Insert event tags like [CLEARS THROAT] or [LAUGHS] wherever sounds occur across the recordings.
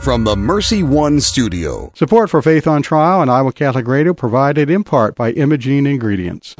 from the Mercy One studio. Support for Faith on Trial and Iowa Catholic Radio provided in part by Imogene Ingredients.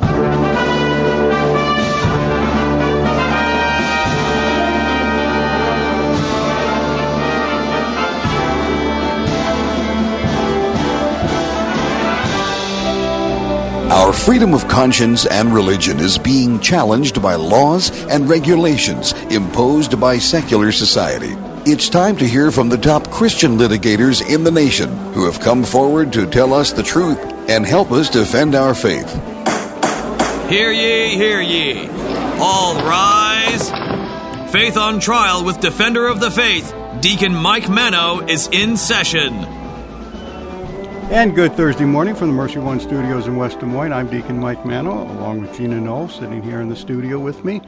Our freedom of conscience and religion is being challenged by laws and regulations imposed by secular society. It's time to hear from the top Christian litigators in the nation who have come forward to tell us the truth and help us defend our faith. Hear ye, hear ye. All rise. Faith on Trial with Defender of the Faith, Deacon Mike Manno, is in session. And good Thursday morning from the Mercy One studios in West Des Moines. I'm Deacon Mike Manno, along with Gina Knoll, sitting here in the studio with me.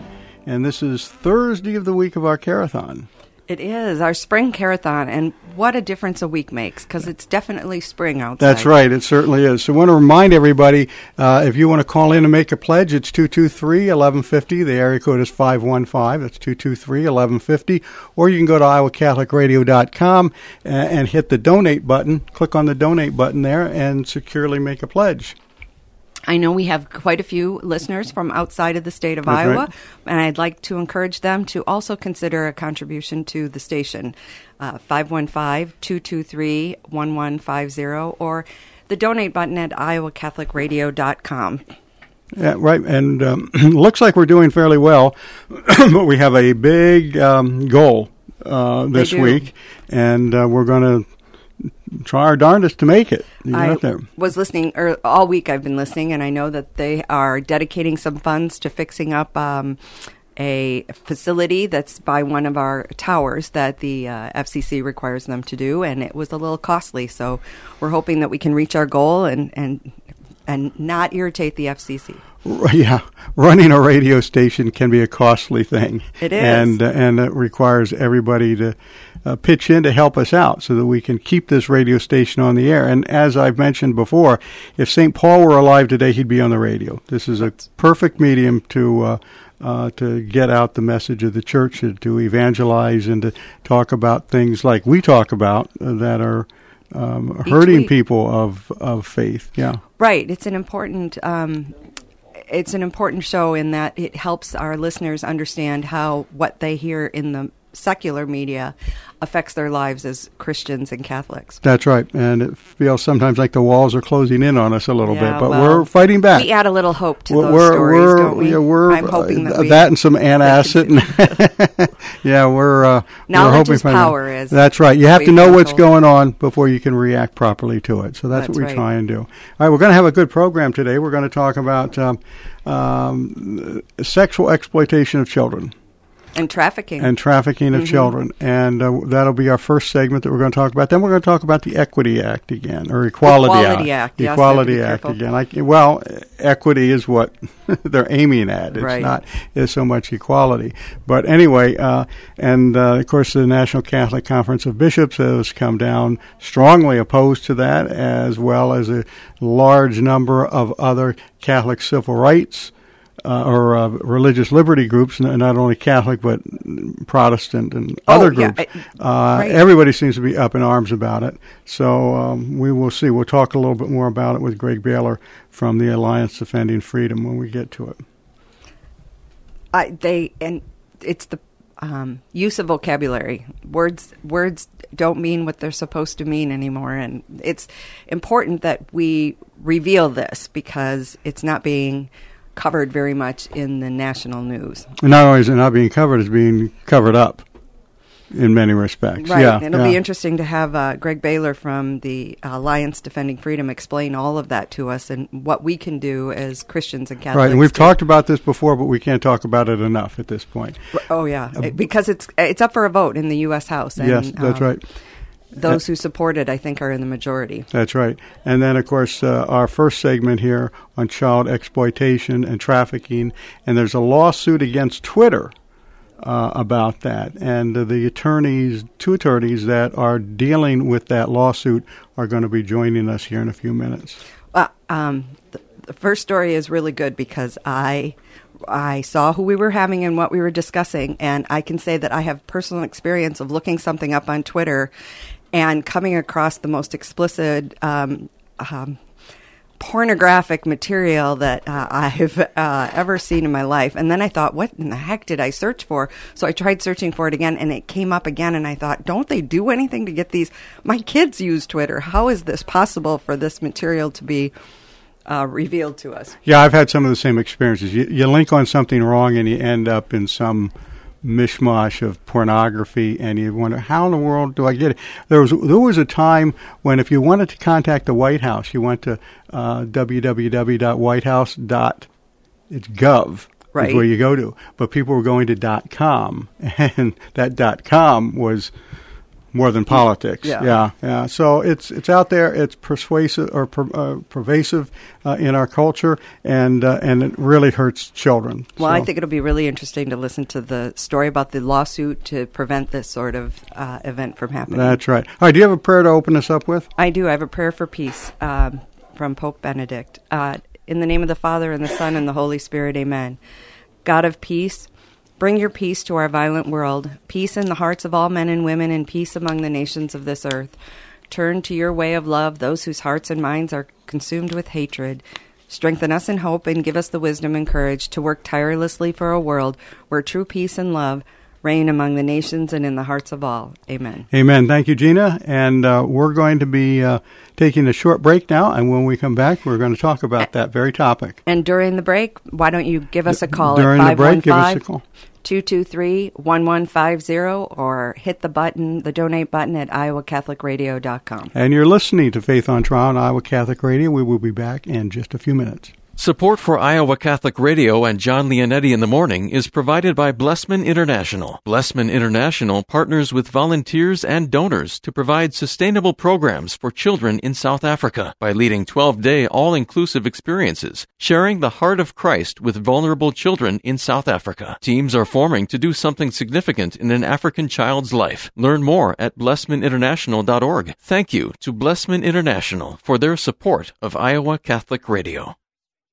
And this is Thursday of the week of our Carathon. It is our spring carathon, and what a difference a week makes because it's definitely spring outside. That's right, it certainly is. So I want to remind everybody uh, if you want to call in and make a pledge, it's 223 1150. The area code is 515. That's 223 1150. Or you can go to iowacatholicradio.com and, and hit the donate button, click on the donate button there, and securely make a pledge. I know we have quite a few listeners from outside of the state of That's Iowa, right. and I'd like to encourage them to also consider a contribution to the station. Uh, 515 223 1150 or the donate button at iowacatholicradio.com. Yeah, right. And um, [CLEARS THROAT] looks like we're doing fairly well, [CLEARS THROAT] but we have a big um, goal uh, this week, and uh, we're going to try our darndest to make it. I there. was listening er, all week. I've been listening, and I know that they are dedicating some funds to fixing up um, a facility that's by one of our towers that the uh, FCC requires them to do, and it was a little costly. So we're hoping that we can reach our goal and and and not irritate the FCC. [LAUGHS] Yeah, running a radio station can be a costly thing. It is. and uh, and it requires everybody to uh, pitch in to help us out so that we can keep this radio station on the air. And as I've mentioned before, if St. Paul were alive today, he'd be on the radio. This is a perfect medium to. Uh, uh, to get out the message of the church, to, to evangelize, and to talk about things like we talk about uh, that are um, hurting people of of faith. Yeah, Right. It's an important. Um, it's an important show in that it helps our listeners understand how what they hear in the secular media affects their lives as Christians and Catholics. That's right, and it feels sometimes like the walls are closing in on us a little Yeah, bit, but well, we're fighting back. We add a little hope to We're- those we're, stories, we're, don't we? Yeah, we're I'm hoping that uh, we and some antacid. And [LAUGHS] yeah, we're uh, Knowledge we're hoping is power, as That's right. You have to know what's going on before you can react properly to it. So that's, That's what we right. try and do. All right, we're going to have a good program today. We're going to talk about um, um, sexual exploitation of children and trafficking. and trafficking of Mm-hmm. children, and uh, that'll be our first segment that we're going to talk about. Then we're going to talk about the Equity Act again, or Equality, Equality Act, yes, Equality have to be Act again. I, well, equity is what [LAUGHS] they're aiming at. It's Right. not is so much equality. But anyway, uh, and uh, of course, the National Catholic Conference of Bishops has come down strongly opposed to that, as well as a large number of other Catholic civil rights uh, or uh, religious liberty groups, not only Catholic but Protestant and Oh, other yeah, groups. I- uh, right. Everybody seems to be up in arms about it. So um, we will see. We'll talk a little bit more about it with Greg Baylor from the Alliance Defending Freedom when we get to it. I, they and it's the um, use of vocabulary. Words words don't mean what they're supposed to mean anymore, and it's important that we reveal this because it's not being covered very much in the national news. And not only is it not being covered, it's being covered up in many respects. Right. Yeah, It'll yeah. be interesting to have uh, Greg Baylor from the Alliance Defending Freedom explain all of that to us and what we can do as Christians and Catholics. Right, and we've to- talked about this before, but we can't talk about it enough at this point. Oh yeah, It- because it's it's up for a vote in the U.S. House. And, yes, that's um, right. Those who support it, I think, are in the majority. That's right. And then, of course, uh, our first segment here on child exploitation and trafficking. And there's a lawsuit against Twitter uh, about that. And uh, the attorneys, two attorneys that are dealing with that lawsuit, are going to be joining us here in a few minutes. Well, um, the, the first story is really good because I I saw who we were having and what we were discussing, and I can say that I have personal experience of looking something up on Twitter and coming across the most explicit. Um, um, pornographic material that uh, I've uh, ever seen in my life. And then I thought, what in the heck did I search for? So I tried searching for it again and it came up again. And I thought, don't they do anything to get these? My kids use Twitter. How is this possible for this material to be? Uh, revealed to us. Yeah, I've had some of the same experiences. You, you link on something wrong and you end up in some mishmash of pornography, and you wonder how in the world do I get it? There was there was a time when if you wanted to contact the White House, you went to uh, www.whitehouse.gov. It's gov. Right. Is where you go to, but people were going to dot .com, [LAUGHS] and that dot .com was more than politics. Yeah. yeah, yeah. So it's it's out there. It's persuasive or per, uh, pervasive uh, in our culture, and uh, and it really hurts children. Well, so. I think it'll be really interesting to listen to the story about the lawsuit to prevent this sort of uh, event from happening. That's right. All right. Do you have a prayer to open us up with? I do. I have a prayer for peace um, from Pope Benedict. Uh, in the name of the Father and the Son and the Holy Spirit. Amen. God of peace. Bring your peace to our violent world, peace in the hearts of all men and women, and peace among the nations of this earth. Turn to your way of love those whose hearts and minds are consumed with hatred. Strengthen us in hope and give us the wisdom and courage to work tirelessly for a world where true peace and love reign among the nations and in the hearts of all. Amen. Amen. Thank you, Gina. And uh, we're going to be uh, taking a short break now. And when we come back, we're going to talk about that very topic. And during the break, why don't you give us a call During at the break, give us a call. 223 1150 or hit the button, the donate button at iowacatholicradio.com. And you're listening to Faith on Trial on Iowa Catholic Radio. We will be back in just a few minutes. Support for Iowa Catholic Radio and John Leonetti in the Morning is provided by Blessman International. Blessman International partners with volunteers and donors to provide sustainable programs for children in South Africa by leading 12-day all-inclusive experiences, sharing the heart of Christ with vulnerable children in South Africa. Teams are forming to do something significant in an African child's life. Learn more at blessmaninternational.org. Thank you to Blessman International for their support of Iowa Catholic Radio.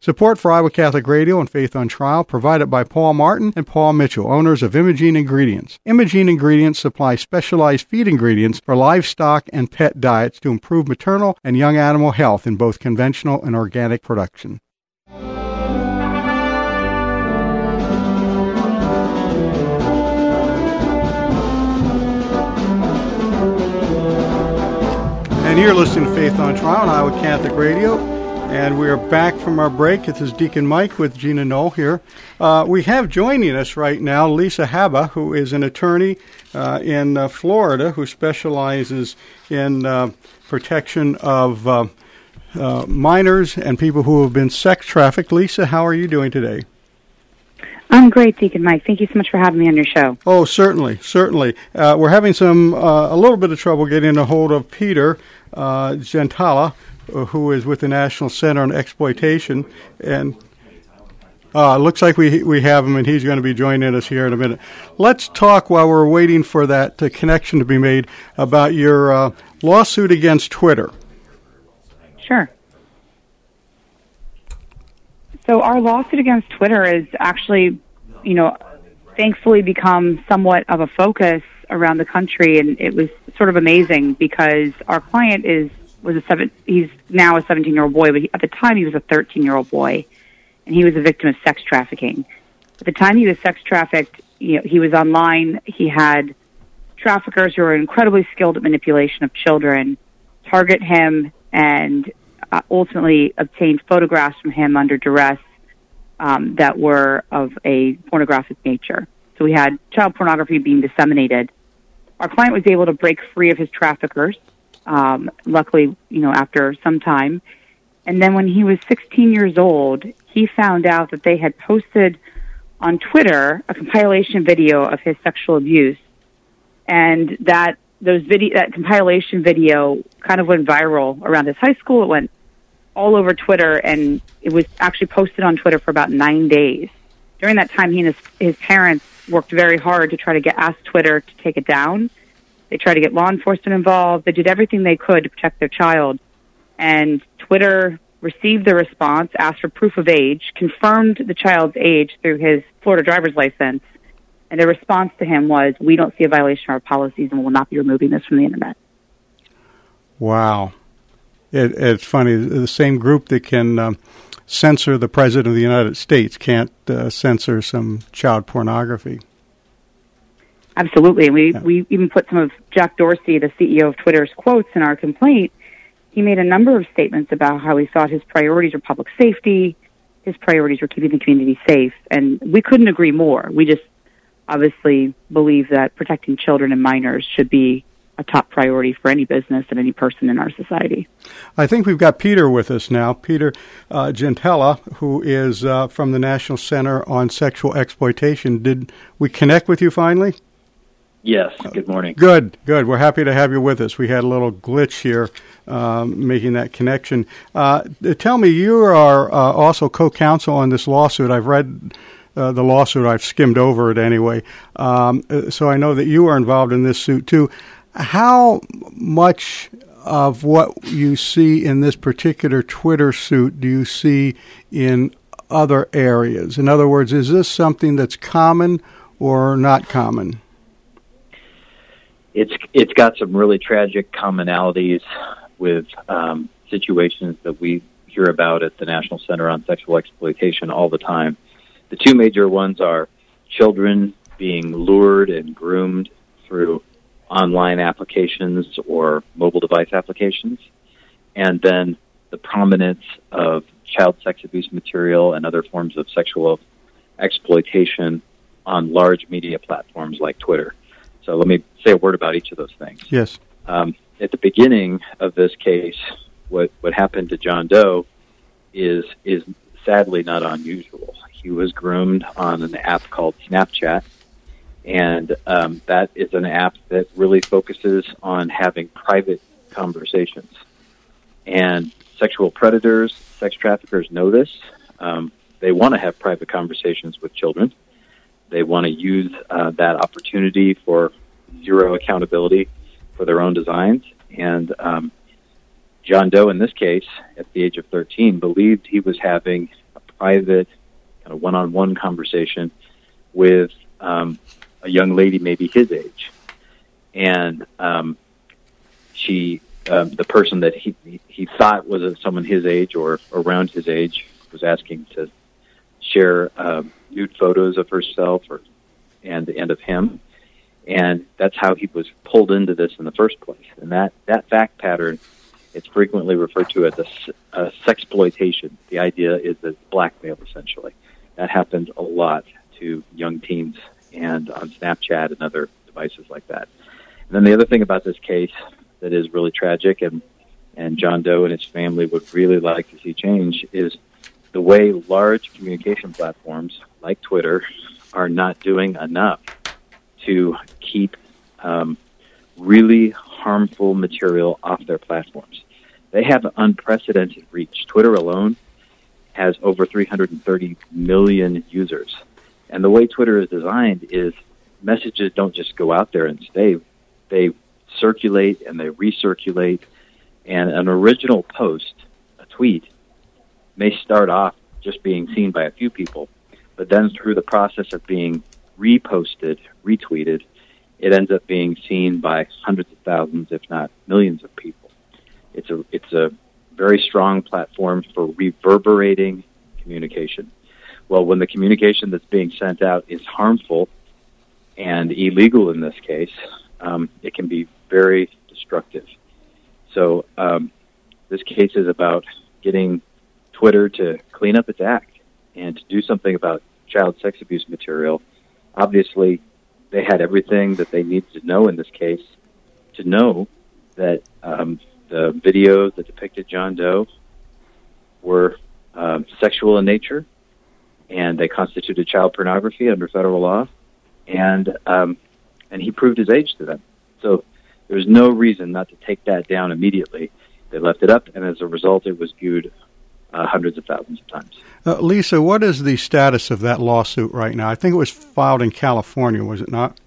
Support for Iowa Catholic Radio and Faith on Trial provided by Paul Martin and Paul Mitchell, owners of Imogene Ingredients. Imogene Ingredients supply specialized feed ingredients for livestock and pet diets to improve maternal and young animal health in both conventional and organic production. And you're listening to Faith on Trial on Iowa Catholic Radio. And we are back from our break. This is Deacon Mike with Gina Knoll here. Uh, we have joining us right now Lisa Haba, who is an attorney uh, in uh, Florida who specializes in uh, protection of uh, uh, minors and people who have been sex trafficked. Lisa, how are you doing today? I'm great, Deacon Mike. Thank you so much for having me on your show. Oh, certainly, certainly. Uh, we're having some uh, a little bit of trouble getting a hold of Peter uh, Gentala, who is with the National Center on Exploitation, and uh, looks like we we have him, and he's going to be joining us here in a minute. Let's talk while we're waiting for that uh, connection to be made about your uh, lawsuit against Twitter. Sure. So our lawsuit against Twitter is actually, you know, thankfully become somewhat of a focus around the country, and it was sort of amazing because our client is was a seven. He's now a 17 year old boy, but he, at the time he was a 13 year old boy, and he was a victim of sex trafficking. At the time he was sex trafficked, you know, he was online. He had traffickers who were incredibly skilled at manipulation of children target him and uh, ultimately obtained photographs from him under duress um, that were of a pornographic nature. So we had child pornography being disseminated. Our client was able to break free of his traffickers, um, luckily, you know, after some time. And then when he was 16 years old, he found out that they had posted on Twitter a compilation video of his sexual abuse, and that those video that compilation video kind of went viral around his high school. It went all over Twitter, and it was actually posted on Twitter for about nine days. During that time, he and his, his parents worked very hard to try to get ask Twitter to take it down. They tried to get law enforcement involved. They did everything they could to protect their child, and Twitter received the response, asked for proof of age, confirmed the child's age through his Florida driver's license, and their response to him was, "We don't see a violation of our policies, and will not be removing this from the internet." Wow, it, it's funny. The same group that can um, censor the president of the United States can't uh, censor some child pornography. Absolutely, and we we even put some of Jack Dorsey, the CEO of Twitter's quotes in our complaint. He made a number of statements about how he thought his priorities were public safety, his priorities were keeping the community safe, and we couldn't agree more. We just obviously believe that protecting children and minors should be a top priority for any business and any person in our society. I think we've got Peter with us now, Peter uh, Gentala, who is uh, from the National Center on Sexual Exploitation. Did we connect with you finally? Yes. Good morning. Good, good. We're happy to have you with us. We had a little glitch here um, making that connection. Uh, tell me, you are uh, also co-counsel on this lawsuit. I've read uh, the lawsuit. I've skimmed over it anyway, um, uh, so I know that you are involved in this suit too. How much of what you see in this particular Twitter suit do you see in other areas? In other words, is this something that's common or not common? It's it's got some really tragic commonalities with um, situations that we hear about at the National Center on Sexual Exploitation all the time. The two major ones are children being lured and groomed through online applications or mobile device applications, and then the prominence of child sex abuse material and other forms of sexual exploitation on large media platforms like Twitter. So let me say a word about each of those things. Yes. Um, at the beginning of this case, what what happened to John Doe is is sadly not unusual. He was groomed on an app called Snapchat, and um, that is an app that really focuses on having private conversations. And sexual predators, sex traffickers know this. Um, they want to have private conversations with children. They want to use uh, that opportunity for zero accountability for their own designs. And um, John Doe, in this case, at the age of 13, believed he was having a private, kind of one-on-one conversation with um, a young lady, maybe his age, and um, she, um, the person that he he thought was someone his age or around his age, was asking to share uh, nude photos of herself or and and of him and that's how he was pulled into this in the first place. And that that fact pattern, it's frequently referred to as a, a sexploitation. The idea is that blackmail essentially. That happens a lot to young teens and on Snapchat and other devices like that. And then the other thing about this case that is really tragic and and John Doe and his family would really like to see change is the way large communication platforms like Twitter are not doing enough to keep um, really harmful material off their platforms. They have unprecedented reach. Twitter alone has over 330 million users. And the way Twitter is designed is messages don't just go out there and stay. They circulate and they recirculate. And an original post, a tweet, may start off just being seen by a few people, but then through the process of being reposted, retweeted, it ends up being seen by hundreds of thousands, if not millions of people. It's a it's a very strong platform for reverberating communication. Well, when the communication that's being sent out is harmful and illegal in this case, um, it can be very destructive. So um, this case is about getting Twitter to clean up its act and to do something about child sex abuse material. Obviously, they had everything that they needed to know in this case to know that um, the videos that depicted John Doe were um, sexual in nature and they constituted child pornography under federal law, and um, and he proved his age to them. So there was no reason not to take that down immediately. They left it up, and as a result, it was viewed uh, hundreds of thousands of times. Uh, Lisa, what is the status of that lawsuit right now? I think it was filed in California, was it not?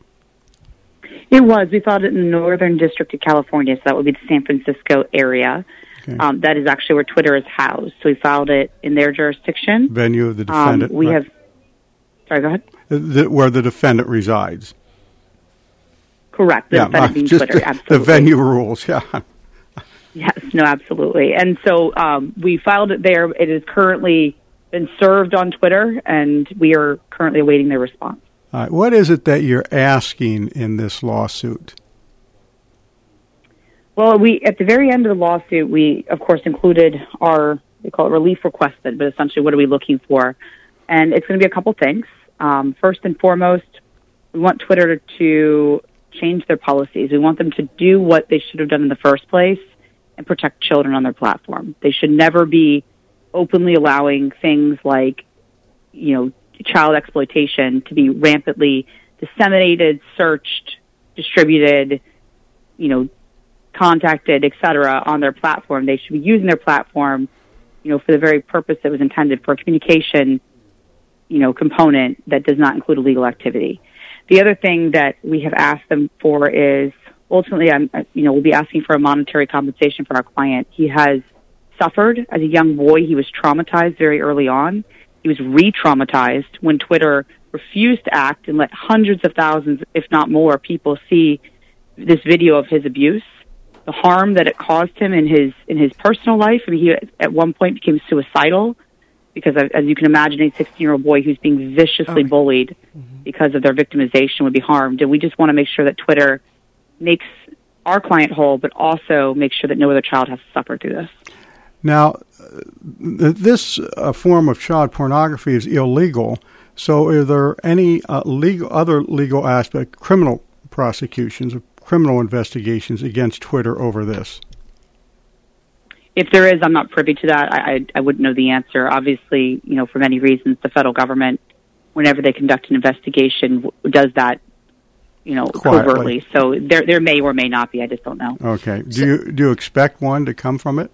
It was. We filed it in the Northern District of California, so that would be the San Francisco area. Okay. Um, that is actually where Twitter is housed. So we filed it in their jurisdiction. Venue of the defendant. Um, we right. have. Sorry, go ahead. The, where the defendant resides. Correct. The yeah, defendant being Twitter. The, absolutely. the venue rules. [LAUGHS] Yeah. Yes, no, absolutely. And so um, we filed it there. It is currently been served on Twitter, and we are currently awaiting their response. All right. What is it that you're asking in this lawsuit? Well, we at the very end of the lawsuit, we of course included our we call it relief requested, but essentially, what are we looking for? And it's going to be a couple things. Um, first and foremost, we want Twitter to change their policies. We want them to do what they should have done in the first place and protect children on their platform. They should never be openly allowing things like, you know, child exploitation to be rampantly disseminated, searched, distributed, you know, contacted, etc., on their platform. They should be using their platform, you know, for the very purpose that was intended for a communication, you know, component that does not include illegal activity. The other thing that we have asked them for is ultimately, I'm, you know, we'll be asking for a monetary compensation for our client. He has suffered as a young boy. He was traumatized very early on. He was re-traumatized when Twitter refused to act and let hundreds of thousands, if not more, people see this video of his abuse. The harm that it caused him in his in his personal life. I mean, he at one point became suicidal because, as you can imagine, a 16 year old boy who's being viciously bullied mm-hmm. because of their victimization would be harmed. And we just want to make sure that Twitter makes our client whole, but also makes sure that no other child has suffered through this. Now, this uh, form of child pornography is illegal. So, are there any uh, legal, other legal aspect, criminal prosecutions or criminal investigations against Twitter over this? If there is, I'm not privy to that. I, I, I wouldn't know the answer. Obviously, you know, for many reasons, the federal government, whenever they conduct an investigation, does that you know, Quietly. covertly. So there there may or may not be. I just don't know. Okay. Do you do you expect one to come from it?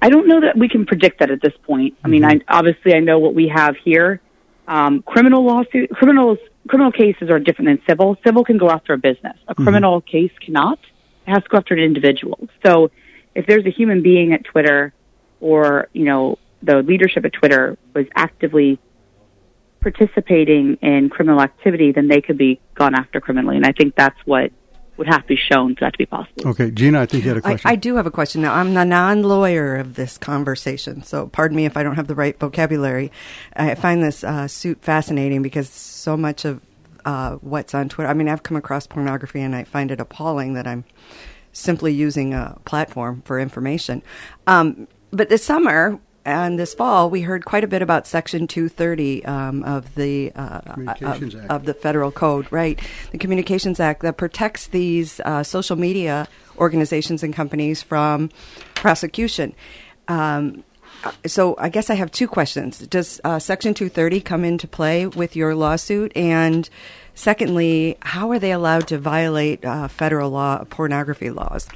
I don't know that we can predict that at this point. I mean, I, obviously, I know what we have here. Um, criminal lawsuit, criminals, criminal cases are different than civil. Civil can go after a business. A criminal mm-hmm. case cannot. It has to go after an individual. So, if there's a human being at Twitter, or you know, the leadership at Twitter was actively participating in criminal activity, then they could be gone after criminally. And I think that's what would have to be shown for that to be possible. Okay, Gina, I think you had a question. I, I do have a question. Now, I'm the non lawyer of this conversation, so pardon me if I don't have the right vocabulary. I find this uh, suit fascinating because so much of uh, what's on Twitter, I mean, I've come across pornography and I find it appalling that I'm simply using a platform for information. Um, but this summer, and this fall, we heard quite a bit about Section 230 um, of the uh, Communications of, Act. of the federal code, right? The Communications Act that protects these uh, social media organizations and companies from prosecution. Um, so I guess I have two questions. Does uh, Section 230 come into play with your lawsuit? And secondly, how are they allowed to violate uh, federal law pornography laws?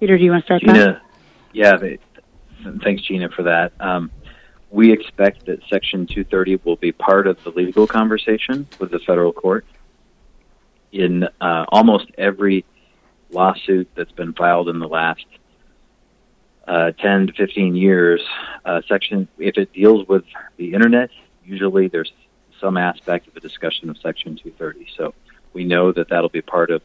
Peter, do you want to start that? Gina, yeah, they, thanks, Gina, for that. Um, we expect that Section 230 will be part of the legal conversation with the federal court. In uh, almost every lawsuit that's been filed in the last uh, 10 to 15 years, uh, section if it deals with the internet, usually there's some aspect of a discussion of Section 230. So we know that that'll be part of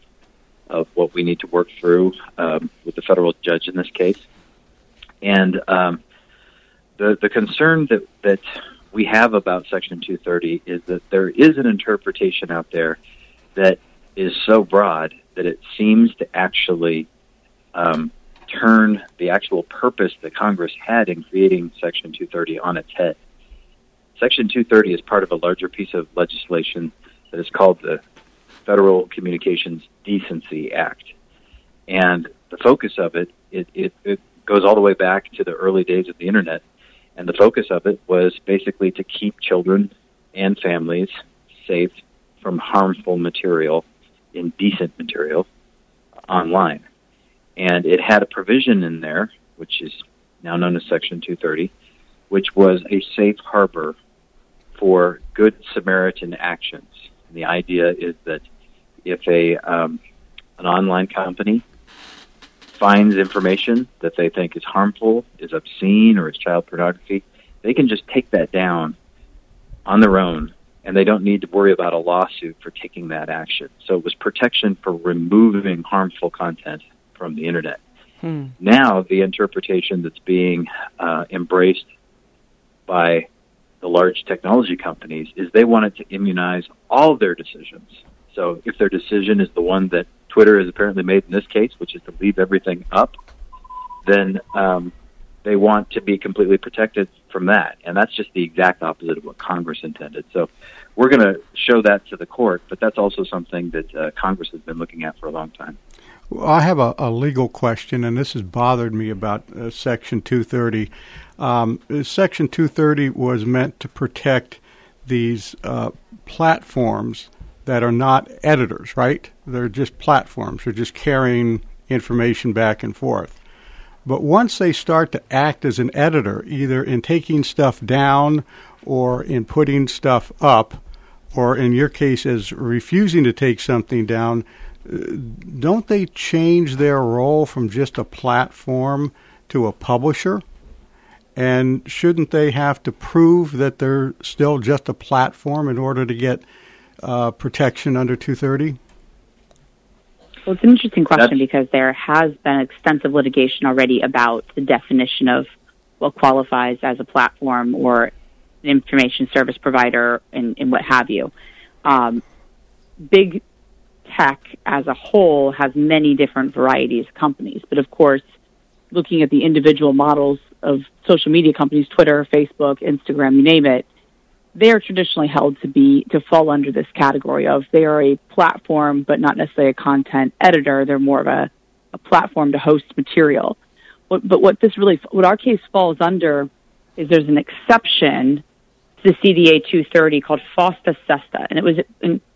of what we need to work through um, with the federal judge in this case. And um, the the concern that that we have about Section 230 is that there is an interpretation out there that is so broad that it seems to actually um, turn the actual purpose that Congress had in creating Section 230 on its head. Section 230 is part of a larger piece of legislation that is called the Federal Communications Decency Act. And the focus of it, it, it, it goes all the way back to the early days of the internet. And the focus of it was basically to keep children and families safe from harmful material, indecent material online. And it had a provision in there, which is now known as Section 230, which was a safe harbor for good Samaritan actions. And the idea is that if a um, an online company finds information that they think is harmful, is obscene, or is child pornography, they can just take that down on their own, and they don't need to worry about a lawsuit for taking that action. So it was protection for removing harmful content from the internet. Hmm. Now, the interpretation that's being uh, embraced by the large technology companies is they want it to immunize all their decisions. So if their decision is the one that Twitter has apparently made in this case, which is to leave everything up, then um, they want to be completely protected from that. And that's just the exact opposite of what Congress intended. So we're going to show that to the court, but that's also something that uh, Congress has been looking at for a long time. Well, I have a, a legal question, and this has bothered me about uh, Section 230. Um, Section 230 was meant to protect these uh, platforms that are not editors, right? They're just platforms. They're just carrying information back and forth. But once they start to act as an editor, either in taking stuff down or in putting stuff up, or in your case, as refusing to take something down, don't they change their role from just a platform to a publisher? And shouldn't they have to prove that they're still just a platform in order to get uh, protection under 230? Well, it's an interesting question because there has been extensive litigation already about the definition of what qualifies as a platform or an information service provider and, and what have you. Um, big tech as a whole has many different varieties of companies, but of course, looking at the individual models of social media companies, Twitter, Facebook, Instagram, you name it, they are traditionally held to be to fall under this category of they are a platform but not necessarily a content editor. They're more of a, a platform to host material. But, but what this really, what our case falls under is there's an exception to the CDA 230 called FOSTA SESTA, and it was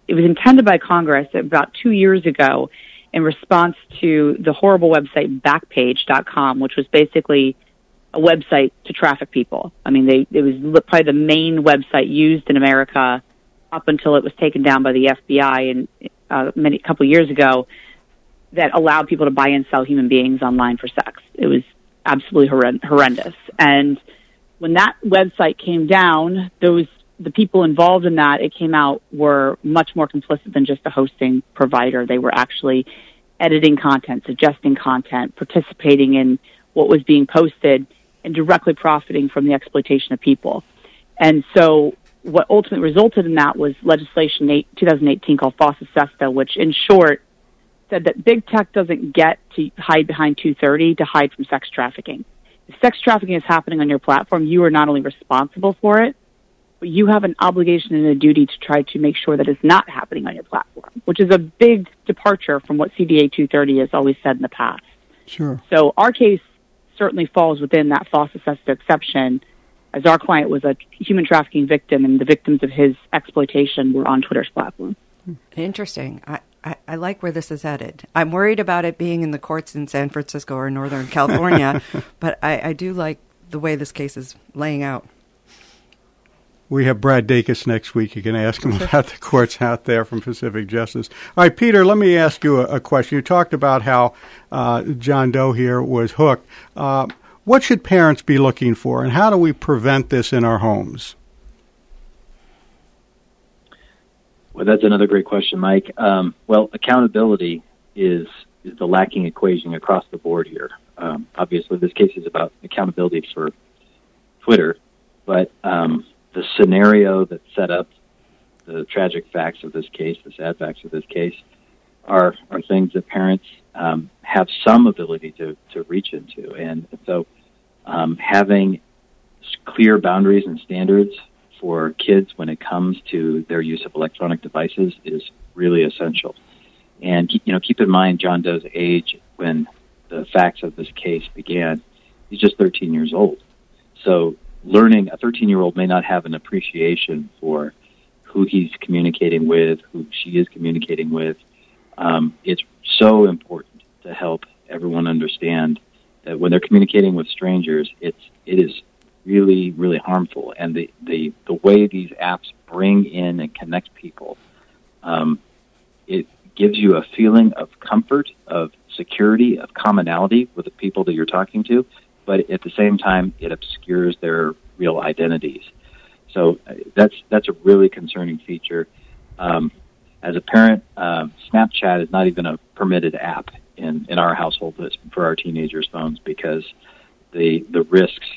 it was intended by Congress about two years ago in response to the horrible website Backpage.com, which was basically a website to traffic people. I mean, they it was probably the main website used in America up until it was taken down by the FBI and uh, many a couple years ago that allowed people to buy and sell human beings online for sex. It was absolutely horrend- horrendous. And when that website came down, those the people involved in that it came out were much more complicit than just a hosting provider. They were actually editing content, suggesting content, participating in what was being posted and directly profiting from the exploitation of people. And so what ultimately resulted in that was legislation eight, 2018 called FOSTA SESTA, which in short said that big tech doesn't get to hide behind 230 to hide from sex trafficking. If sex trafficking is happening on your platform, you are not only responsible for it, but you have an obligation and a duty to try to make sure that it's not happening on your platform, which is a big departure from what CDA 230 has always said in the past. Sure. So our case certainly falls within that FOSTA SESTA exception, as our client was a human trafficking victim, and the victims of his exploitation were on Twitter's platform. Hmm. Interesting. I, I, I, like where this is headed. I'm worried about it being in the courts in San Francisco or Northern California, [LAUGHS] but I, I do like the way this case is laying out. We have Brad Dacus next week. You can ask him about the courts out there from Pacific Justice. All right, Peter, let me ask you a, a question. You talked about how uh, John Doe here was hooked. Uh, what should parents be looking for, and how do we prevent this in our homes? Well, that's another great question, Mike. Um, well, accountability is is the lacking equation across the board here. Um, obviously, this case is about accountability for Twitter, but um, the scenario that set up the tragic facts of this case, the sad facts of this case, are are things that parents um, have some ability to to reach into, and so um, having clear boundaries and standards for kids when it comes to their use of electronic devices is really essential. And you know, keep in mind John Doe's age when the facts of this case began. He's just 13 years old. So learning, a 13 year old may not have an appreciation for who he's communicating with, who she is communicating with. Um, it's so important to help everyone understand that when they're communicating with strangers, it's it is really really harmful, and the the the way these apps bring in and connect people, um, it gives you a feeling of comfort, of security, of commonality with the people that you're talking to, but at the same time, it obscures their real identities. So uh, that's that's a really concerning feature. Um, as a parent, um, Snapchat is not even a permitted app in, in our household for our teenagers' phones because the the risks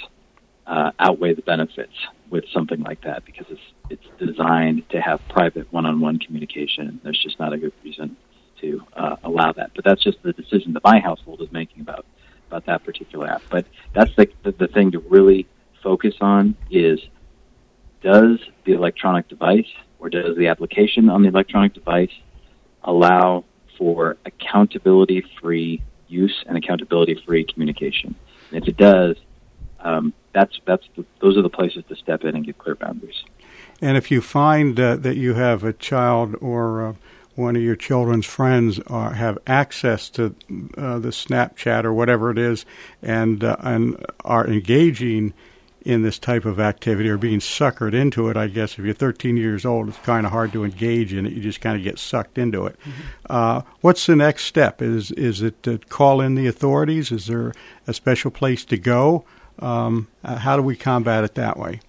uh, outweigh the benefits with something like that because it's it's designed to have private one-on-one communication. There's just not a good reason to uh, allow that. But that's just the decision that my household is making about about that particular app. But that's the, the, the thing to really focus on is does the electronic device or does the application on the electronic device allow for accountability free use and accountability free communication? And if it does, um, that's that's the, those are the places to step in and get clear boundaries. And if you find uh, that you have a child or uh, one of your children's friends are, have access to uh, the Snapchat or whatever it is, and uh, and are engaging in this type of activity or being suckered into it, I guess if you're 13 years old, it's kind of hard to engage in it. You just kind of get sucked into it. Mm-hmm. Uh, what's the next step? Is is it to call in the authorities? Is there a special place to go? Um, uh, how do we combat it that way?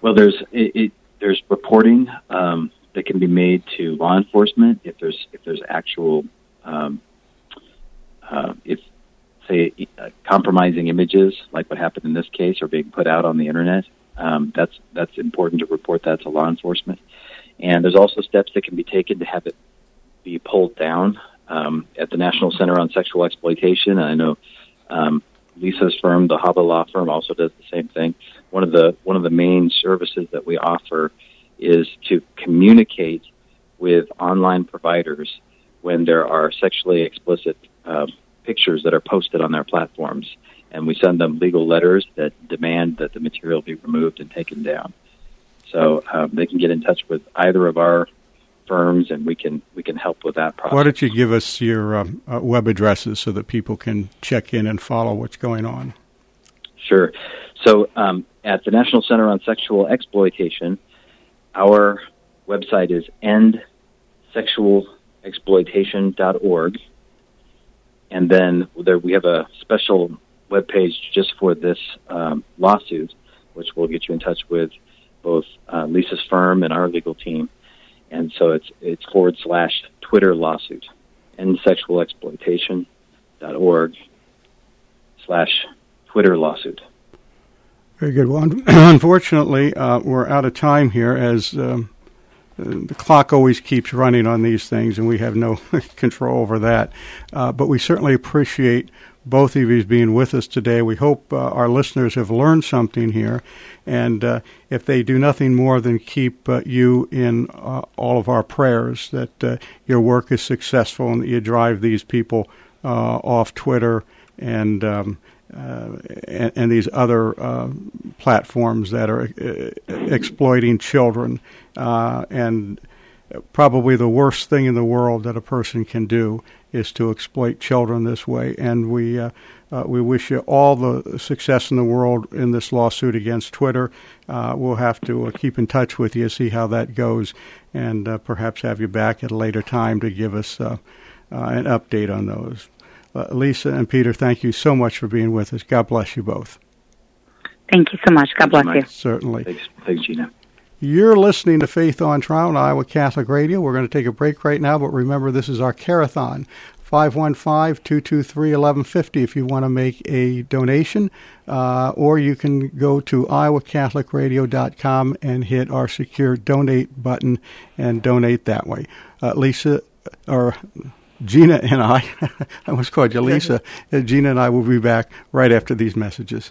Well, there's it, it, there's reporting. Um, that can be made to law enforcement if there's if there's actual um, uh, if say uh, compromising images like what happened in this case are being put out on the internet. Um, that's that's important to report that to law enforcement. And there's also steps that can be taken to have it be pulled down um, at the National Center on Sexual Exploitation. I know um, Lisa's firm, the Haba Law Firm, also does the same thing. One of the one of the main services that we offer is to communicate with online providers when there are sexually explicit uh, pictures that are posted on their platforms. And we send them legal letters that demand that the material be removed and taken down. So um, they can get in touch with either of our firms, and we can we can help with that process. Why don't you give us your um, uh, web addresses so that people can check in and follow what's going on? Sure. So um, at the National Center on Sexual Exploitation, our website is endsexualexploitation.org. And then there, we have a special web page just for this um, lawsuit, which will get you in touch with both uh, Lisa's firm and our legal team. And so it's it's forward slash Twitter lawsuit, endsexualexploitation.org slash Twitter lawsuit. Very good. Well, [CLEARS THROAT] unfortunately, uh, we're out of time here as um, the clock always keeps running on these things, and we have no [LAUGHS] control over that. Uh, but we certainly appreciate both of you being with us today. We hope uh, our listeners have learned something here, and uh, if they do nothing more than keep uh, you in uh, all of our prayers, that uh, your work is successful and that you drive these people off Twitter and. Um, uh, and, and, these other uh, platforms that are uh, exploiting children. and probably the worst thing in the world that a person can do is to exploit children this way. And we uh, uh, we wish you all the success in the world in this lawsuit against Twitter. Uh, we'll have to uh, keep in touch with you, see how that goes, and uh, perhaps have you back at a later time to give us uh, an update on those. Lisa and Peter, thank you so much for being with us. God bless you both. Thank you so much. God bless you. Certainly. Thanks, thanks Gina. You're listening to Faith on Trial on Iowa Catholic Radio. We're going to take a break right now, but remember this is our Care-A-Thon. 515-223-1150 if you want to make a donation, uh, or you can go to iowacatholicradio.com and hit our secure donate button and donate that way. Uh, Lisa, or Gina and I, [LAUGHS] I almost called you Lisa, Gina and I will be back right after these messages.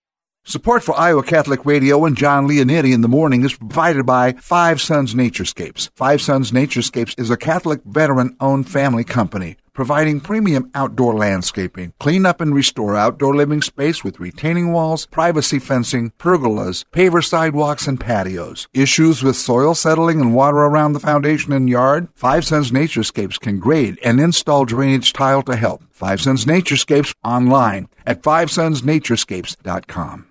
Support for Iowa Catholic Radio and John Leonetti in the morning is provided by Five Sons Naturescapes. Five Sons Naturescapes is a Catholic veteran-owned family company providing premium outdoor landscaping, clean up and restore outdoor living space with retaining walls, privacy fencing, pergolas, paver sidewalks, and patios. Issues with soil settling and water around the foundation and yard? Five Sons Naturescapes can grade and install drainage tile to help. Five Sons Naturescapes online at fivesonsnaturescapes.com.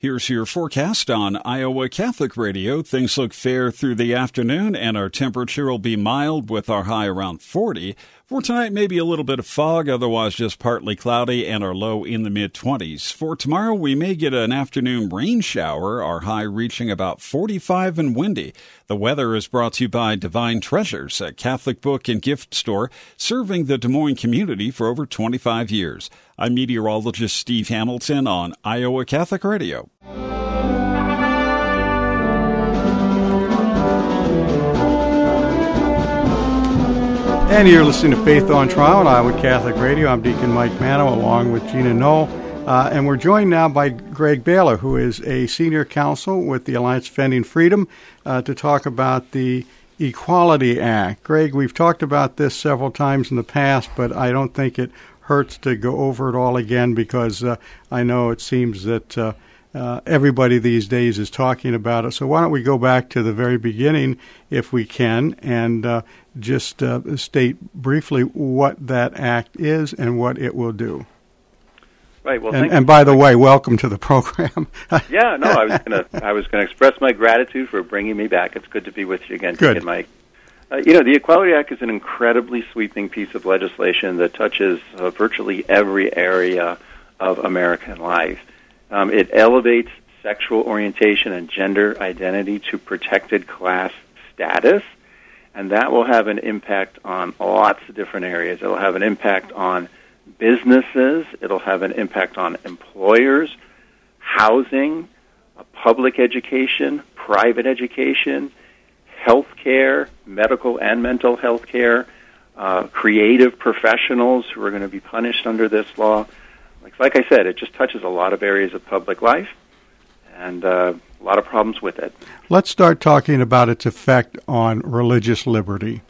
Here's your forecast on Iowa Catholic Radio. Things look fair through the afternoon, and our temperature will be mild with our high around 40. For tonight, maybe a little bit of fog, otherwise just partly cloudy, and our low in the mid 20s. For tomorrow, we may get an afternoon rain shower, our high reaching about 45 and windy. The weather is brought to you by Divine Treasures, a Catholic book and gift store serving the Des Moines community for over 25 years. I'm meteorologist Steve Hamilton on Iowa Catholic Radio. And you're listening to Faith on Trial on Iowa Catholic Radio. I'm Deacon Mike Manno along with Gina Knoll. Uh, and we're joined now by Greg Baylor, who is a senior counsel with the Alliance Defending Freedom, uh, to talk about the Equality Act. Greg, we've talked about this several times in the past, but I don't think it hurts to go over it all again because uh, I know it seems that uh, everybody these days is talking about it. So why don't we go back to the very beginning, if we can, and uh, just uh, state briefly what that act is and what it will do. Right. Well, and, and by the way, welcome to the program. [LAUGHS] yeah. No, I was gonna I was gonna express my gratitude for bringing me back. It's good to be with you again, Good. Mike. Uh, you know, the Equality Act is an incredibly sweeping piece of legislation that touches uh, virtually every area of American life. Um, it elevates sexual orientation and gender identity to protected class status, and that will have an impact on lots of different areas. It will have an impact on businesses, it'll have an impact on employers, housing, uh, public education, private education, health care, medical and mental health care, uh, creative professionals who are going to be punished under this law. Like, like I said, it just touches a lot of areas of public life and uh, a lot of problems with it. Let's start talking about its effect on religious liberty.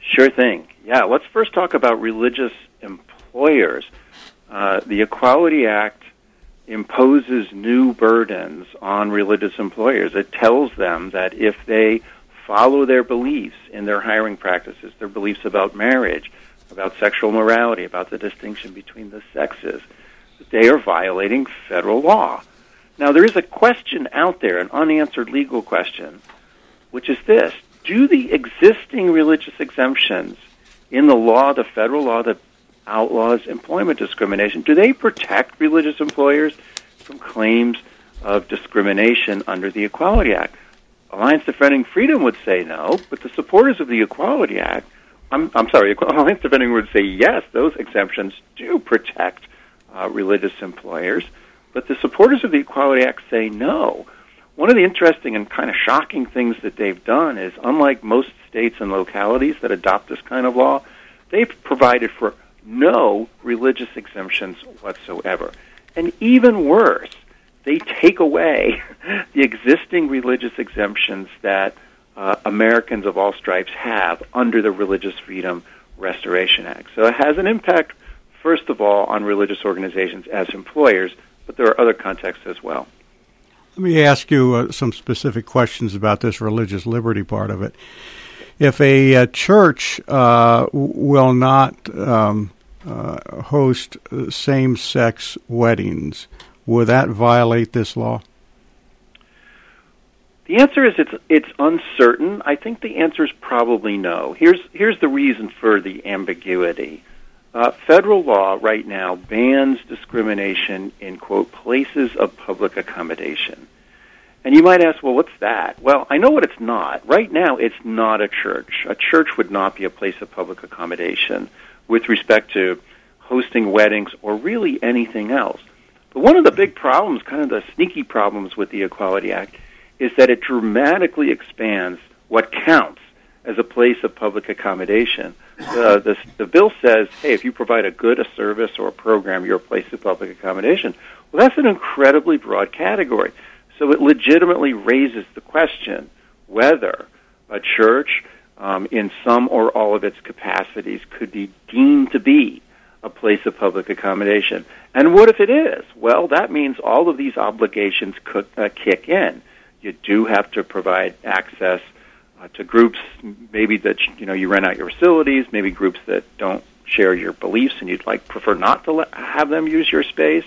Sure thing. Yeah, let's first talk about religious employers. Uh, the Equality Act imposes new burdens on religious employers. It tells them that if they follow their beliefs in their hiring practices, their beliefs about marriage, about sexual morality, about the distinction between the sexes, they are violating federal law. Now, there is a question out there, an unanswered legal question, which is this Do the existing religious exemptions in the law, the federal law that outlaws employment discrimination, do they protect religious employers from claims of discrimination under the Equality Act? Alliance Defending Freedom would say no, but the supporters of the Equality Act, I'm, I'm sorry, [LAUGHS] Alliance Defending would say yes, those exemptions do protect uh, religious employers, but the supporters of the Equality Act say no. One of the interesting and kind of shocking things that they've done is, unlike most states and localities that adopt this kind of law, they've provided for no religious exemptions whatsoever. And even worse, they take away [LAUGHS] the existing religious exemptions that uh, Americans of all stripes have under the Religious Freedom Restoration Act. So it has an impact, first of all, on religious organizations as employers, but there are other contexts as well. Let me ask you uh, some specific questions about this religious liberty part of it. If a uh, church uh, will not um, uh, host same sex weddings, will that violate this law? The answer is it's it's uncertain. I think the answer is probably no. Here's here's the reason for the ambiguity. Uh, federal law right now bans discrimination in quote places of public accommodation. And you might ask, well, what's that? Well, I know what it's not. Right now, it's not a church. A church would not be a place of public accommodation with respect to hosting weddings or really anything else. But one of the big problems, kind of the sneaky problems with the Equality Act, is that it dramatically expands what counts as a place of public accommodation. Uh, the, the bill says, hey, if you provide a good, a service, or a program, you're a place of public accommodation. Well, that's an incredibly broad category. So it legitimately raises the question whether a church, um, in some or all of its capacities, could be deemed to be a place of public accommodation. And what if it is? Well, that means all of these obligations could, uh, kick in. You do have to provide access uh, to groups, maybe that you know you rent out your facilities, maybe groups that don't share your beliefs and you'd like prefer not to let, have them use your space.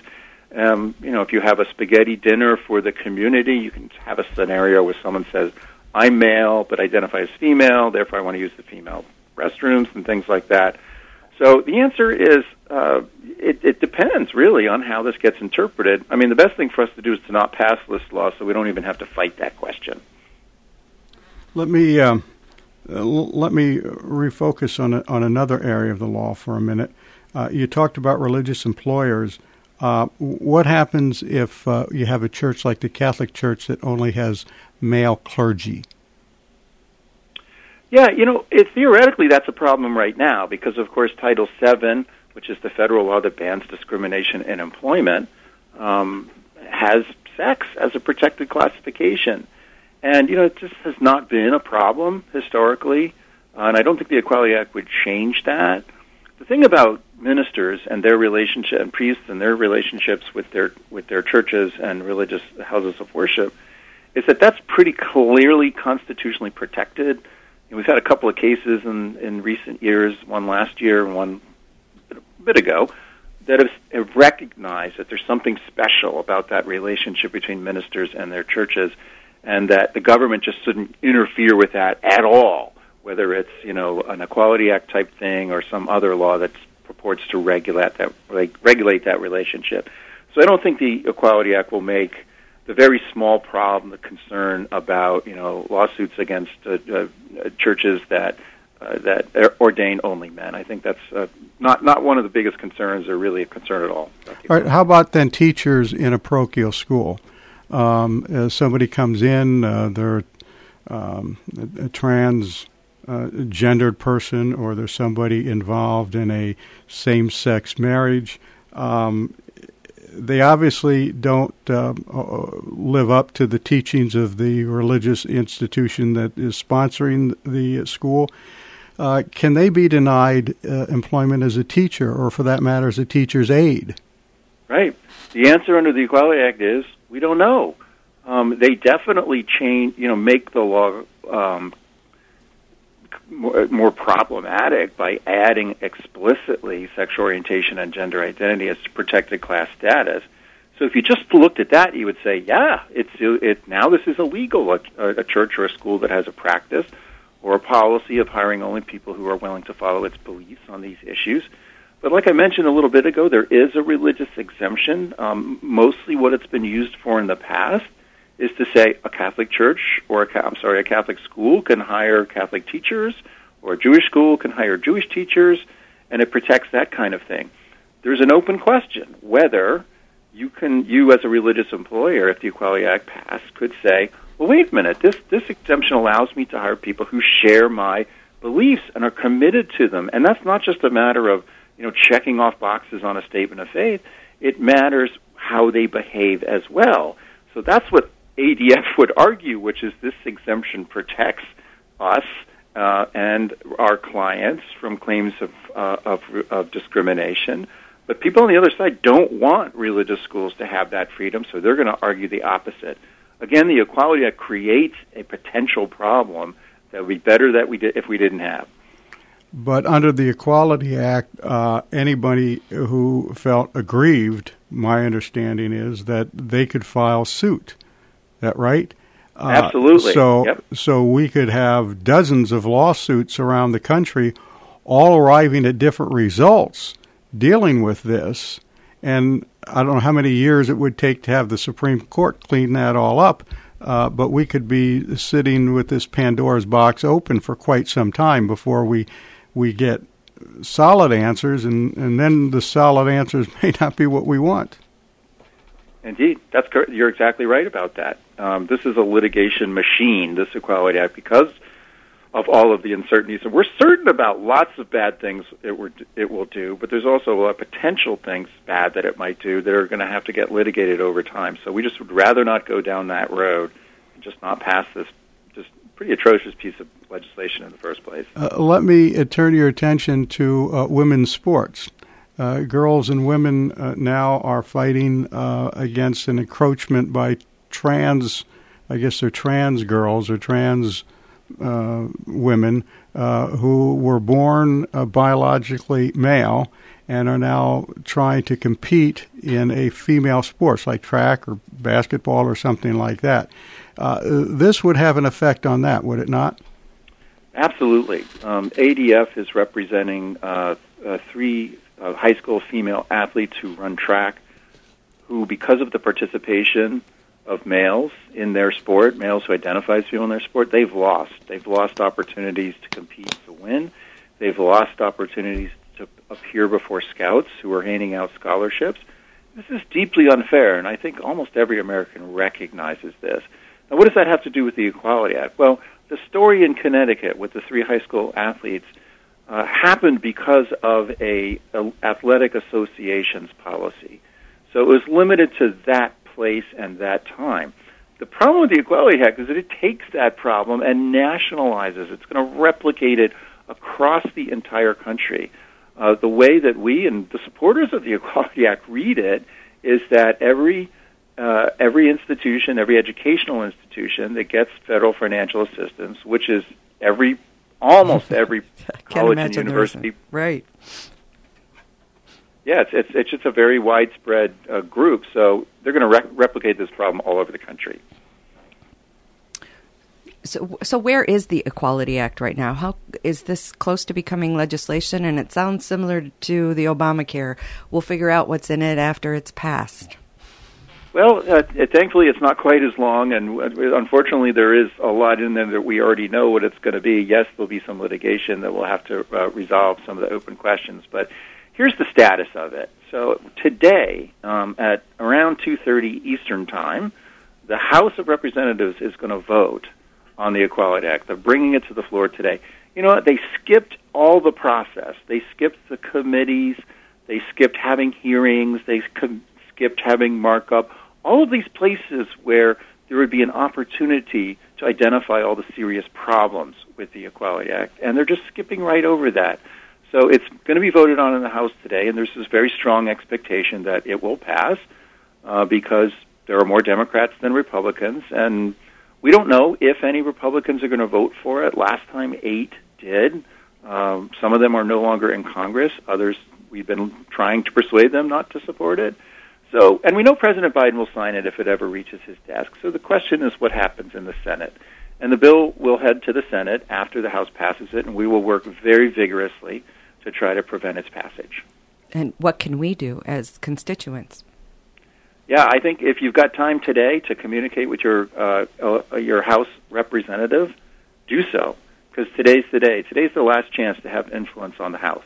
Um, you know, if you have a spaghetti dinner for the community, you can have a scenario where someone says, "I'm male but identify as female, therefore I want to use the female restrooms and things like that." So the answer is uh, it, it depends really on how this gets interpreted. I mean, the best thing for us to do is to not pass this law, so we don't even have to fight that question. Let me um, let me refocus on a, on another area of the law for a minute. Uh, you talked about religious employers. Uh, what happens if uh, you have a church like the Catholic Church that only has male clergy? Yeah, you know, it, theoretically that's a problem right now because, of course, Title VII, which is the federal law that bans discrimination in employment, um, has sex as a protected classification. And, you know, it just has not been a problem historically, uh, and I don't think the Equality Act would change that. The thing about ministers and their relationship and priests and their relationships with their with their churches and religious houses of worship is that that's pretty clearly constitutionally protected. We've had a couple of cases in in recent years, one last year and one a bit ago, that have, have recognized that there's something special about that relationship between ministers and their churches, and that the government just shouldn't interfere with that at all, whether it's you know an Equality Act type thing or some other law that purports to regulate that regulate that relationship. So I don't think the Equality Act will make the very small problem, the concern about you know lawsuits against uh, uh, churches that uh, that ordain only men. I think that's uh, not not one of the biggest concerns, or really a concern at all. All right. How about then teachers in a parochial school? Um, as somebody comes in, uh, they're um, a, trans uh, gendered person, or there's somebody involved in a same sex marriage. Um, they obviously don't uh, live up to the teachings of the religious institution that is sponsoring the school. Uh, can they be denied uh, employment as a teacher, or for that matter, as a teacher's aide? Right. The answer under the Equality Act is we don't know. Um, they definitely change, you know, make the law um, more, more problematic by adding explicitly sexual orientation and gender identity as protected class status. So if you just looked at that, you would say, yeah, it's it now this is illegal. A, a church or a school that has a practice or a policy of hiring only people who are willing to follow its beliefs on these issues. But like I mentioned a little bit ago, there is a religious exemption. Um, mostly, what it's been used for in the past is to say a Catholic church or a, I'm sorry, a Catholic school can hire Catholic teachers, or a Jewish school can hire Jewish teachers, and it protects that kind of thing. There's an open question whether you can, you as a religious employer, if the Equality Act passed, could say, well, wait a minute, this this exemption allows me to hire people who share my beliefs and are committed to them, and that's not just a matter of you know checking off boxes on a statement of faith. It matters how they behave as well. So that's what ADF would argue, which is this exemption protects us uh, and our clients from claims of, uh, of, of discrimination. But people on the other side don't want religious schools to have that freedom, so they're going to argue the opposite. Again, the Equality Act creates a potential problem that would be better that we did if we didn't have. But under the Equality Act, uh, anybody who felt aggrieved, my understanding is that they could file suit that right? Uh, Absolutely. so, yep. so we could have dozens of lawsuits around the country, all arriving at different results dealing with this. And I don't know how many years it would take to have the Supreme Court clean that all up. Uh, but we could be sitting with this Pandora's box open for quite some time before we we get solid answers, and, and then the solid answers [LAUGHS] may not be what we want. Indeed, that's correct. You're exactly right about that. Um, this is a litigation machine, this Equality Act, because of all of the uncertainties. And we're certain about lots of bad things it, were, it will do, but there's also potential things bad that it might do that are going to have to get litigated over time. So we just would rather not go down that road and just not pass this just pretty atrocious piece of legislation in the first place. Uh, let me uh, turn your attention to uh, women's sports. Uh, girls and women uh, now are fighting uh, against an encroachment by trans, I guess they're trans girls or trans uh, women uh, who were born uh, biologically male and are now trying to compete in a female sports like track or basketball or something like that. this would have an effect on that, would it not? Absolutely. Um, ADF is representing three uh, high school female athletes who run track, who, because of the participation of males in their sport, males who identify as female in their sport, they've lost. They've lost opportunities to compete to win. They've lost opportunities to appear before scouts who are handing out scholarships. This is deeply unfair, and I think almost every American recognizes this. Now, what does that have to do with the Equality Act? Well, the story in Connecticut with the three high school athletes uh, happened because of a, a athletic association's policy. So it was limited to that place and that time. The problem with the Equality Act is that it takes that problem and nationalizes. It's going to replicate it across the entire country. Uh, the way that we and the supporters of the Equality Act read it is that every uh, every institution, every educational institution that gets federal financial assistance, which is every almost [LAUGHS] every college and university. Right. yeah, it's it's, it's just a very widespread uh, group. So they're going to re- replicate this problem all over the country. So, so where is the Equality Act right now? How is this close to becoming legislation? And it sounds similar to the Obamacare. We'll figure out what's in it after it's passed. Well, uh, thankfully, it's not quite as long, and uh, unfortunately, there is a lot in there that we already know what it's going to be. Yes, there'll be some litigation that we'll have to uh, resolve some of the open questions, but here's the status of it. So today, um, at around 2:30 Eastern Time, the House of Representatives is going to vote on the Equality Act. They're bringing it to the floor today. You know what? They skipped all the process. They skipped the committees. They skipped having hearings. They skipped having markup. All of these places where there would be an opportunity to identify all the serious problems with the Equality Act, and they're just skipping right over that. So it's going to be voted on in the House today, and there's this very strong expectation that it will pass uh, because there are more Democrats than Republicans, and we don't know if any Republicans are going to vote for it. Last time, eight did. Um, some of them are no longer in Congress. Others, we've been trying to persuade them not to support it. So, and we know President Biden will sign it if it ever reaches his desk. So the question is what happens in the Senate. And the bill will head to the Senate after the House passes it, and we will work very vigorously to try to prevent its passage. And what can we do as constituents? Yeah, I think if you've got time today to communicate with your uh, uh, your House representative, do so because today's the day. Today's the last chance to have influence on the House,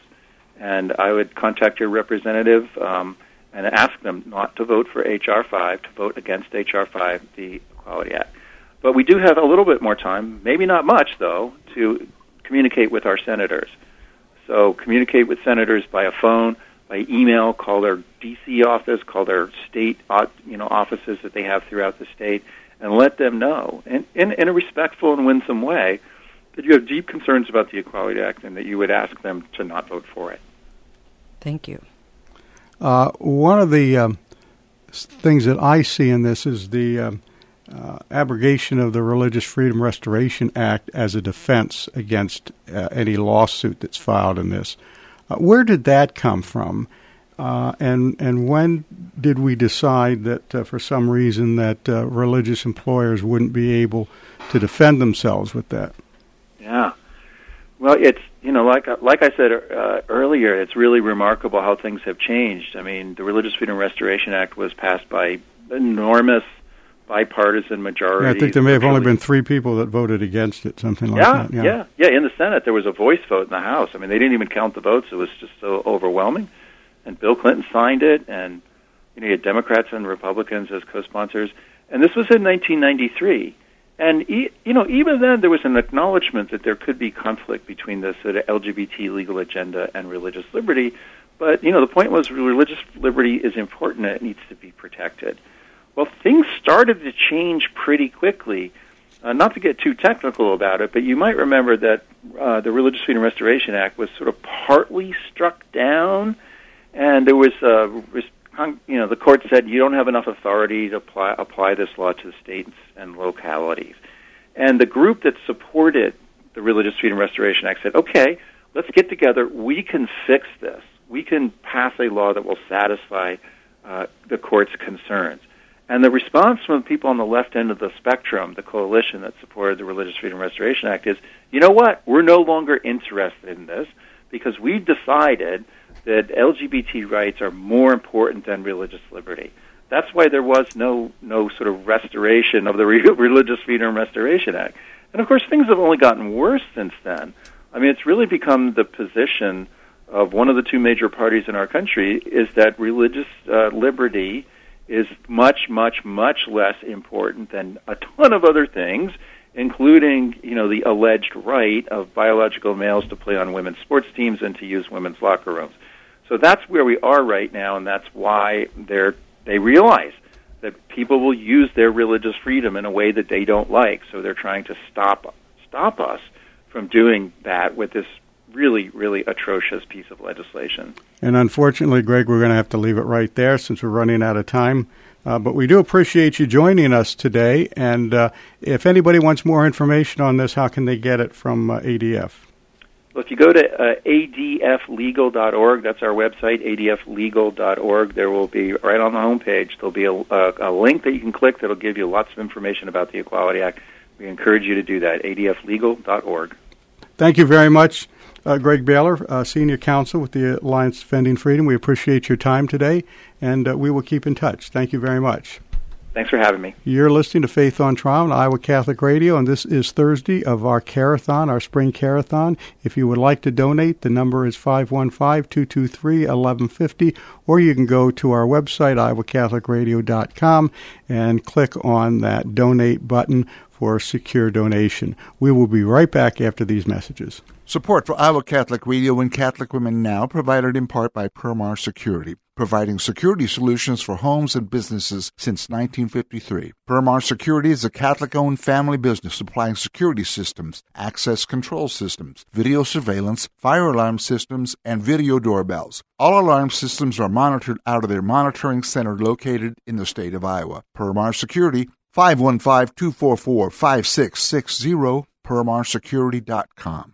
and I would contact your representative um, and ask them not to vote for HR five, to vote against HR five, the Equality Act. But we do have a little bit more time, maybe not much though, to communicate with our senators. So communicate with senators by a phone by email, call their DC office, call their state uh, you know offices that they have throughout the state, and let them know in, in, in a respectful and winsome way that you have deep concerns about the Equality Act and that you would ask them to not vote for it. Thank you. Uh, one of the um, things that I see in this is the um, uh, abrogation of the Religious Freedom Restoration Act as a defense against uh, any lawsuit that's filed in this. Uh, where did that come from? Uh, and and when did we decide that uh, for some reason that uh, religious employers wouldn't be able to defend themselves with that? Yeah, well, it's you know like like I said uh, earlier, it's really remarkable how things have changed. I mean, the Religious Freedom Restoration Act was passed by enormous bipartisan majority. Yeah, I think there may have only been three people that voted against it, something like yeah, that. Yeah. yeah, yeah. In the Senate, there was a voice vote in the House. I mean, they didn't even count the votes; it was just so overwhelming. And Bill Clinton signed it, and you know, you had Democrats and Republicans as co-sponsors. And this was in 1993. And e- you know, even then, there was an acknowledgement that there could be conflict between the sort of LGBT legal agenda and religious liberty. But you know, the point was religious liberty is important; and it needs to be protected. Well, things started to change pretty quickly. Uh, not to get too technical about it, but you might remember that uh, the Religious Freedom Restoration Act was sort of partly struck down, and there was, uh, you know, the court said you don't have enough authority to apply, apply this law to the states and localities. And the group that supported the Religious Freedom Restoration Act said, okay, let's get together. We can fix this. We can pass a law that will satisfy uh, the court's concerns. And the response from the people on the left end of the spectrum, the coalition that supported the Religious Freedom Restoration Act, is you know what? We're no longer interested in this because we've decided that LGBT rights are more important than religious liberty. That's why there was no no sort of restoration of the [LAUGHS] Religious Freedom Restoration Act. And of course, things have only gotten worse since then. I mean, it's really become the position of one of the two major parties in our country is that religious uh, liberty is much, much, much less important than a ton of other things, including, you know, the alleged right of biological males to play on women's sports teams and to use women's locker rooms. So that's where we are right now, and that's why they're they realize that people will use their religious freedom in a way that they don't like. So they're trying to stop stop us from doing that with this really, really atrocious piece of legislation. And unfortunately, Greg, we're going to have to leave it right there since we're running out of time. Uh, but we do appreciate you joining us today. And uh, if anybody wants more information on this, how can they get it from uh, ADF? So if you go to uh, adflegal.org, that's our website, adflegal.org, there will be, right on the homepage, there'll be a, a, a link that you can click that'll give you lots of information about the Equality Act. We encourage you to do that, adflegal.org. Thank you very much, uh, Greg Baylor, uh, Senior Counsel with the Alliance Defending Freedom. We appreciate your time today, and uh, we will keep in touch. Thank you very much. Thanks for having me. You're listening to Faith on Trial on Iowa Catholic Radio, and this is Thursday of our Care-A-Thon, our spring Care-A-Thon. If you would like to donate, the number is 515-223-1150, or you can go to our website, iowacatholicradio.com, and click on that donate button for a secure donation. We will be right back after these messages. Support for Iowa Catholic Radio and Catholic Women Now provided in part by Permar Security, providing security solutions for homes and businesses since 1953. Permar Security is a Catholic-owned family business supplying security systems, access control systems, video surveillance, fire alarm systems, and video doorbells. All alarm systems are monitored out of their monitoring center located in the state of Iowa. Permar Security, 515-244-5660, permarsecurity.com.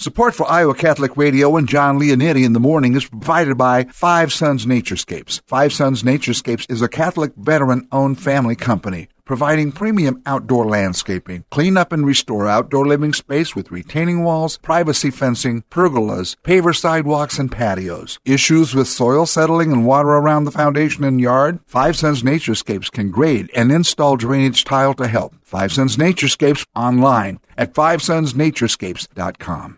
Support for Iowa Catholic Radio and John Leonetti in the morning is provided by Five Sons Naturescapes. Five Sons Naturescapes is a Catholic veteran-owned family company providing premium outdoor landscaping, clean up and restore outdoor living space with retaining walls, privacy fencing, pergolas, paver sidewalks, and patios. Issues with soil settling and water around the foundation and yard? Five Sons Naturescapes can grade and install drainage tile to help. Five Sons Naturescapes online at fivesonsnaturescapes.com.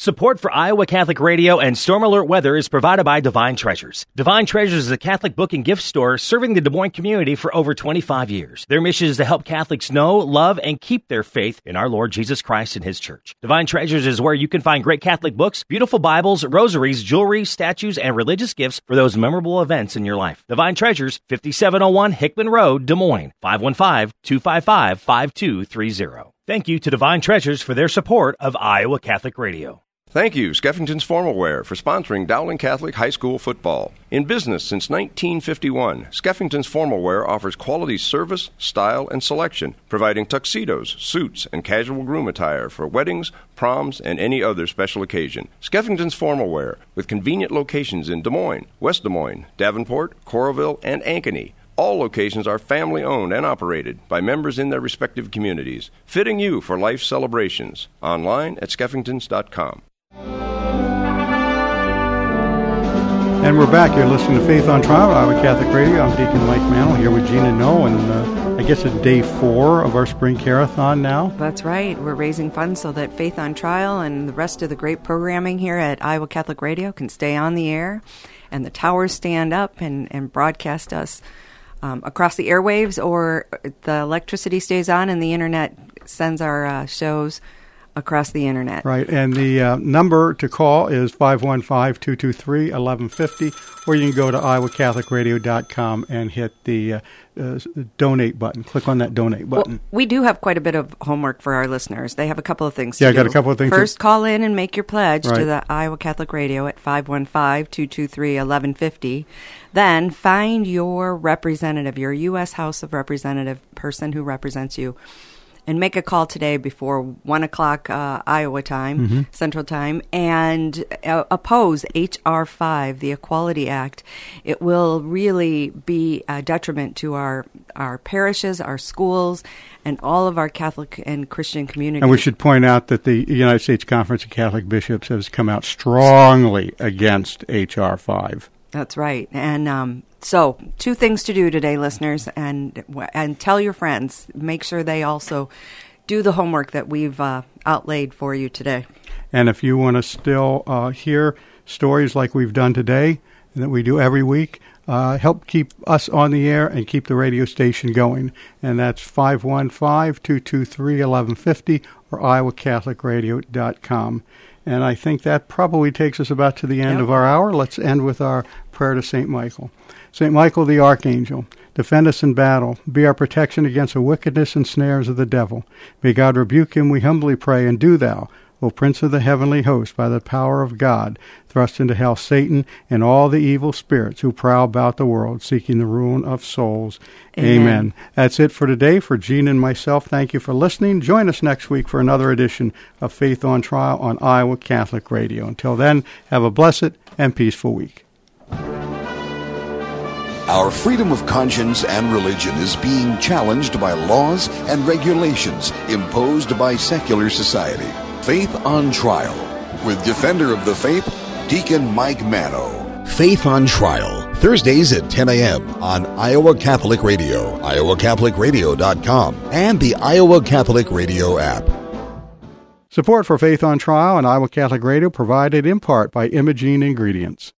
Support for Iowa Catholic Radio and Storm Alert Weather is provided by Divine Treasures. Divine Treasures is a Catholic book and gift store serving the Des Moines community for over 25 years. Their mission is to help Catholics know, love, and keep their faith in our Lord Jesus Christ and His church. Divine Treasures is where you can find great Catholic books, beautiful Bibles, rosaries, jewelry, statues, and religious gifts for those memorable events in your life. Divine Treasures, 5701 Hickman Road, Des Moines, 515-255-5230. Thank you to Divine Treasures for their support of Iowa Catholic Radio. Thank you, Skeffington's Formal Wear, for sponsoring Dowling Catholic High School football. In business since 1951, Skeffington's Formal Wear offers quality service, style, and selection, providing tuxedos, suits, and casual groom attire for weddings, proms, and any other special occasion. Skeffington's Formal Wear, with convenient locations in Des Moines, West Des Moines, Davenport, Coralville, and Ankeny. All locations are family owned and operated by members in their respective communities, fitting you for life celebrations. Online at skeffingtons.com. And we're back. You're listening to Faith on Trial, Iowa Catholic Radio. I'm Deacon Mike Manno here with Gina No, and uh, I guess it's day four of our spring Care-A-Thon now. That's right. We're raising funds so that Faith on Trial and the rest of the great programming here at Iowa Catholic Radio can stay on the air, and the towers stand up and, and broadcast us um, across the airwaves, or the electricity stays on and the internet sends our uh, shows across the internet. Right, and the uh, number to call is 515-223-1150, or you can go to iowacatholicradio.com and hit the uh, uh, donate button. Click on that donate button. Well, we do have quite a bit of homework for our listeners. They have a couple of things yeah, to do. I got a couple of things. First, call in and make your pledge right. to the Iowa Catholic Radio at 515-223-1150. Then find your representative, your U.S. House of Representative person who represents you and make a call today before 1 o'clock uh, Iowa time, Mhm. Central Time, and uh, oppose H.R. 5, the Equality Act. It will really be a detriment to our, our parishes, our schools, and all of our Catholic and Christian communities. And we should point out that the United States Conference of Catholic Bishops has come out strongly against H.R. 5. That's right. And um, so, two things to do today, listeners, and and tell your friends. Make sure they also do the homework that we've uh, outlaid for you today. And if you want to still uh, hear stories like we've done today, and that we do every week, uh, help keep us on the air and keep the radio station going. And that's 515 223 1150 or iowacatholicradio.com. And I think that probably takes us about to the end Yep. of our hour. Let's end with our prayer to St. Michael. St. Michael the Archangel, defend us in battle. Be our protection against the wickedness and snares of the devil. May God rebuke him, we humbly pray, and do thou, O Prince of the heavenly host, by the power of God, thrust into hell Satan and all the evil spirits who prowl about the world, seeking the ruin of souls. Amen. Amen. That's it for today. For Gene and myself, thank you for listening. Join us next week for another edition of Faith on Trial on Iowa Catholic Radio. Until then, have a blessed and peaceful week. Our freedom of conscience and religion is being challenged by laws and regulations imposed by secular society. Faith on Trial with Defender of the Faith, Deacon Mike Manno. Faith on Trial, Thursdays at 10 a.m. on Iowa Catholic Radio, iowacatholicradio.com, and the Iowa Catholic Radio app. Support for Faith on Trial and Iowa Catholic Radio provided in part by Imogene Ingredients.